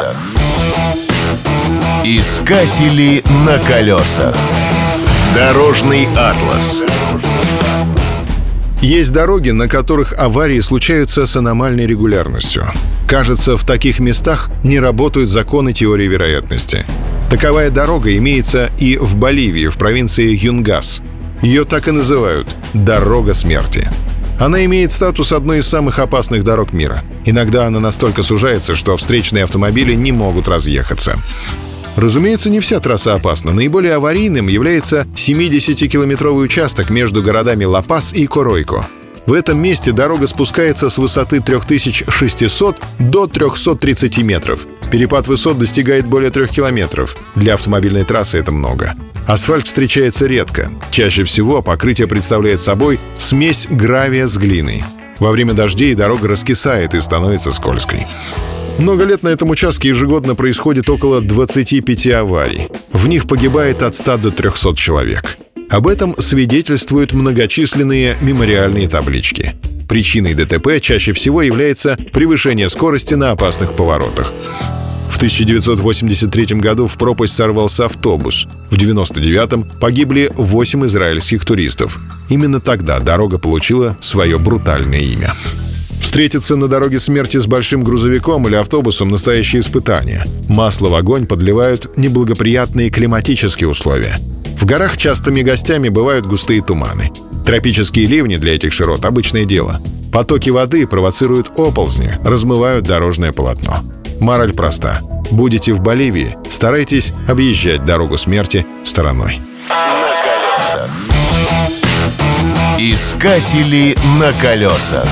колесах. Искатели на колесах. Дорожный атлас. Есть дороги, на которых аварии случаются с аномальной регулярностью. Кажется, в таких местах не работают законы теории вероятности. Таковая дорога имеется и в Боливии, в провинции Юнгас. Ее так и называют – «дорога смерти». Она имеет статус одной из самых опасных дорог мира. Иногда она настолько сужается, что встречные автомобили не могут разъехаться. Разумеется, не вся трасса опасна. Наиболее аварийным является 70-километровый участок между городами Ла-Пас и Коройко. В этом месте дорога спускается с высоты 3600 до 330 метров. Перепад высот достигает более 3 километров. Для автомобильной трассы это много. Асфальт встречается редко. Чаще всего покрытие представляет собой смесь гравия с глиной. Во время дождей дорога раскисает и становится скользкой. Много лет на этом участке ежегодно происходит около 25 аварий. В них погибает от 100 до 300 человек. Об этом свидетельствуют многочисленные мемориальные таблички. Причиной ДТП чаще всего является превышение скорости на опасных поворотах. В 1983 году в пропасть сорвался автобус. В 1999 погибли 8 израильских туристов. Именно тогда дорога получила свое брутальное имя. Встретиться на дороге смерти с большим грузовиком или автобусом – настоящее испытание. Масло в огонь подливают неблагоприятные климатические условия. В горах частыми гостями бывают густые туманы. Тропические ливни для этих широт – обычное дело. Потоки воды провоцируют оползни, размывают дорожное полотно. Мораль проста. Будете в Боливии, старайтесь объезжать дорогу смерти стороной. На колесах. Искатели на колесах.